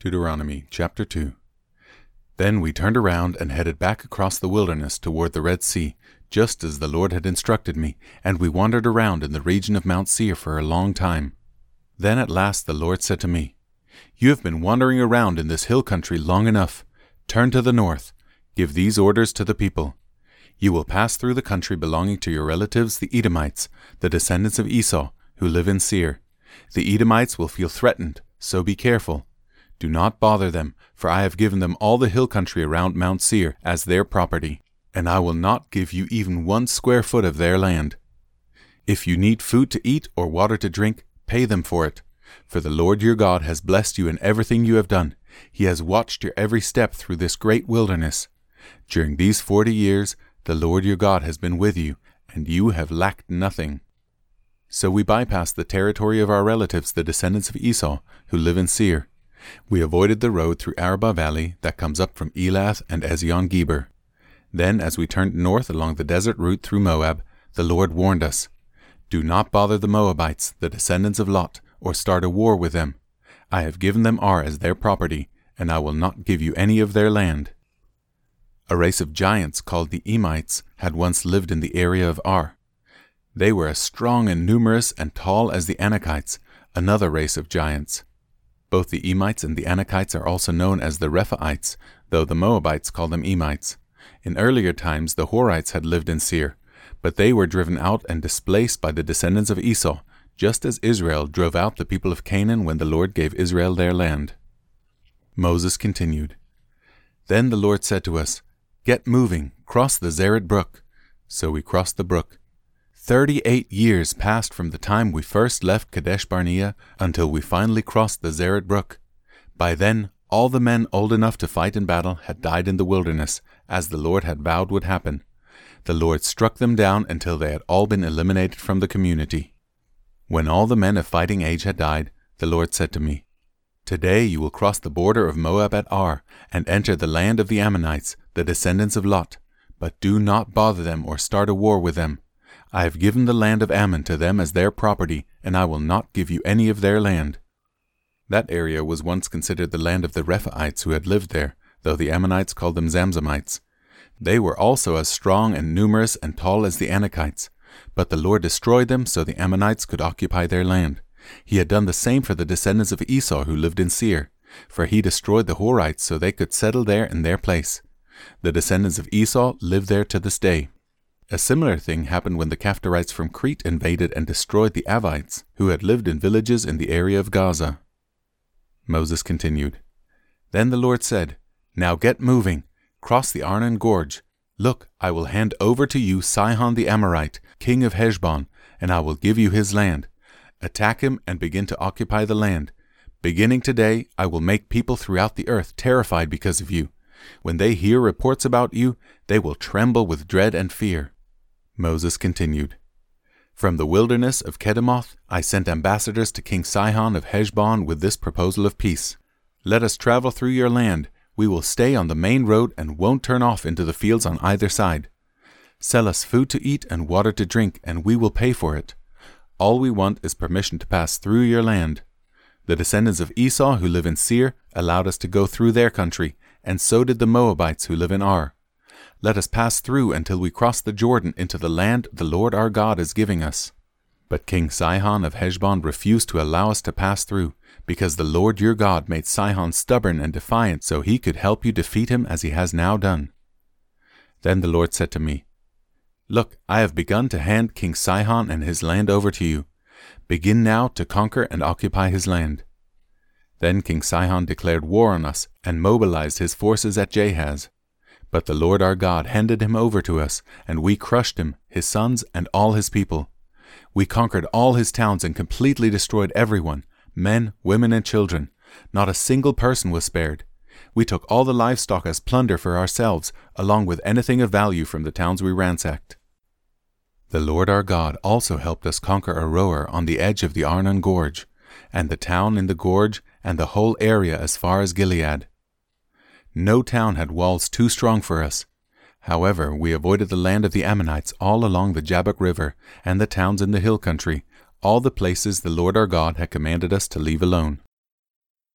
Deuteronomy chapter 2. Then we turned around and headed back across the wilderness toward the Red Sea, just as the Lord had instructed me, and we wandered around in the region of Mount Seir for a long time. Then at last the Lord said to me, You have been wandering around in this hill country long enough. Turn to the north. Give these orders to the people. You will pass through the country belonging to your relatives, the Edomites, the descendants of Esau, who live in Seir. The Edomites will feel threatened, so be careful. Do not bother them, for I have given them all the hill country around Mount Seir as their property, and I will not give you even one square foot of their land. If you need food to eat or water to drink, pay them for it. For the Lord your God has blessed you in everything you have done. He has watched your every step through this great wilderness. During these forty years, the Lord your God has been with you, and you have lacked nothing. So we bypassed the territory of our relatives, the descendants of Esau, who live in Seir we avoided the road through Arabah Valley that comes up from Elath and Ezion Geber. Then, as we turned north along the desert route through Moab, the Lord warned us Do not bother the Moabites, the descendants of Lot, or start a war with them. I have given them Ar as their property, and I will not give you any of their land. A race of giants called the Emites had once lived in the area of Ar. They were as strong and numerous and tall as the Anakites, another race of giants. Both the Emites and the Anakites are also known as the Rephaites, though the Moabites call them Emites. In earlier times, the Horites had lived in Seir, but they were driven out and displaced by the descendants of Esau, just as Israel drove out the people of Canaan when the Lord gave Israel their land. Moses continued Then the Lord said to us, Get moving, cross the Zered brook. So we crossed the brook. Thirty eight years passed from the time we first left Kadesh Barnea until we finally crossed the Zered brook. By then, all the men old enough to fight in battle had died in the wilderness, as the Lord had vowed would happen. The Lord struck them down until they had all been eliminated from the community. When all the men of fighting age had died, the Lord said to me, Today you will cross the border of Moab at Ar, and enter the land of the Ammonites, the descendants of Lot. But do not bother them or start a war with them I have given the land of Ammon to them as their property, and I will not give you any of their land. That area was once considered the land of the Rephaites who had lived there, though the Ammonites called them Zamzummites. They were also as strong and numerous and tall as the Anakites, but the Lord destroyed them so the Ammonites could occupy their land. He had done the same for the descendants of Esau who lived in Seir, for he destroyed the Horites so they could settle there in their place. The descendants of Esau live there to this day. A similar thing happened when the Caphtorites from Crete invaded and destroyed the Avites, who had lived in villages in the area of Gaza. Moses continued, Then the Lord said, Now get moving, cross the Arnon Gorge. Look, I will hand over to you Sihon the Amorite, king of Heshbon, and I will give you his land. Attack him and begin to occupy the land. Beginning today, I will make people throughout the earth terrified because of you. When they hear reports about you, they will tremble with dread and fear. Moses continued, From the wilderness of Kedemoth I sent ambassadors to King Sihon of Heshbon with this proposal of peace. Let us travel through your land. We will stay on the main road and won't turn off into the fields on either side. Sell us food to eat and water to drink, and we will pay for it. All we want is permission to pass through your land. The descendants of Esau who live in Seir allowed us to go through their country, and so did the Moabites who live in Ar. Let us pass through until we cross the Jordan into the land the Lord our God is giving us. But King Sihon of Heshbon refused to allow us to pass through, because the Lord your God made Sihon stubborn and defiant so he could help you defeat him as he has now done. Then the Lord said to me, Look, I have begun to hand King Sihon and his land over to you. Begin now to conquer and occupy his land. Then King Sihon declared war on us and mobilized his forces at Jahaz. But the Lord our God handed him over to us, and we crushed him, his sons, and all his people. We conquered all his towns and completely destroyed everyone men, women, and children. Not a single person was spared. We took all the livestock as plunder for ourselves, along with anything of value from the towns we ransacked. The Lord our God also helped us conquer Aroer on the edge of the Arnon Gorge, and the town in the gorge, and the whole area as far as Gilead. No town had walls too strong for us. However, we avoided the land of the Ammonites all along the Jabbok River, and the towns in the hill country, all the places the Lord our God had commanded us to leave alone.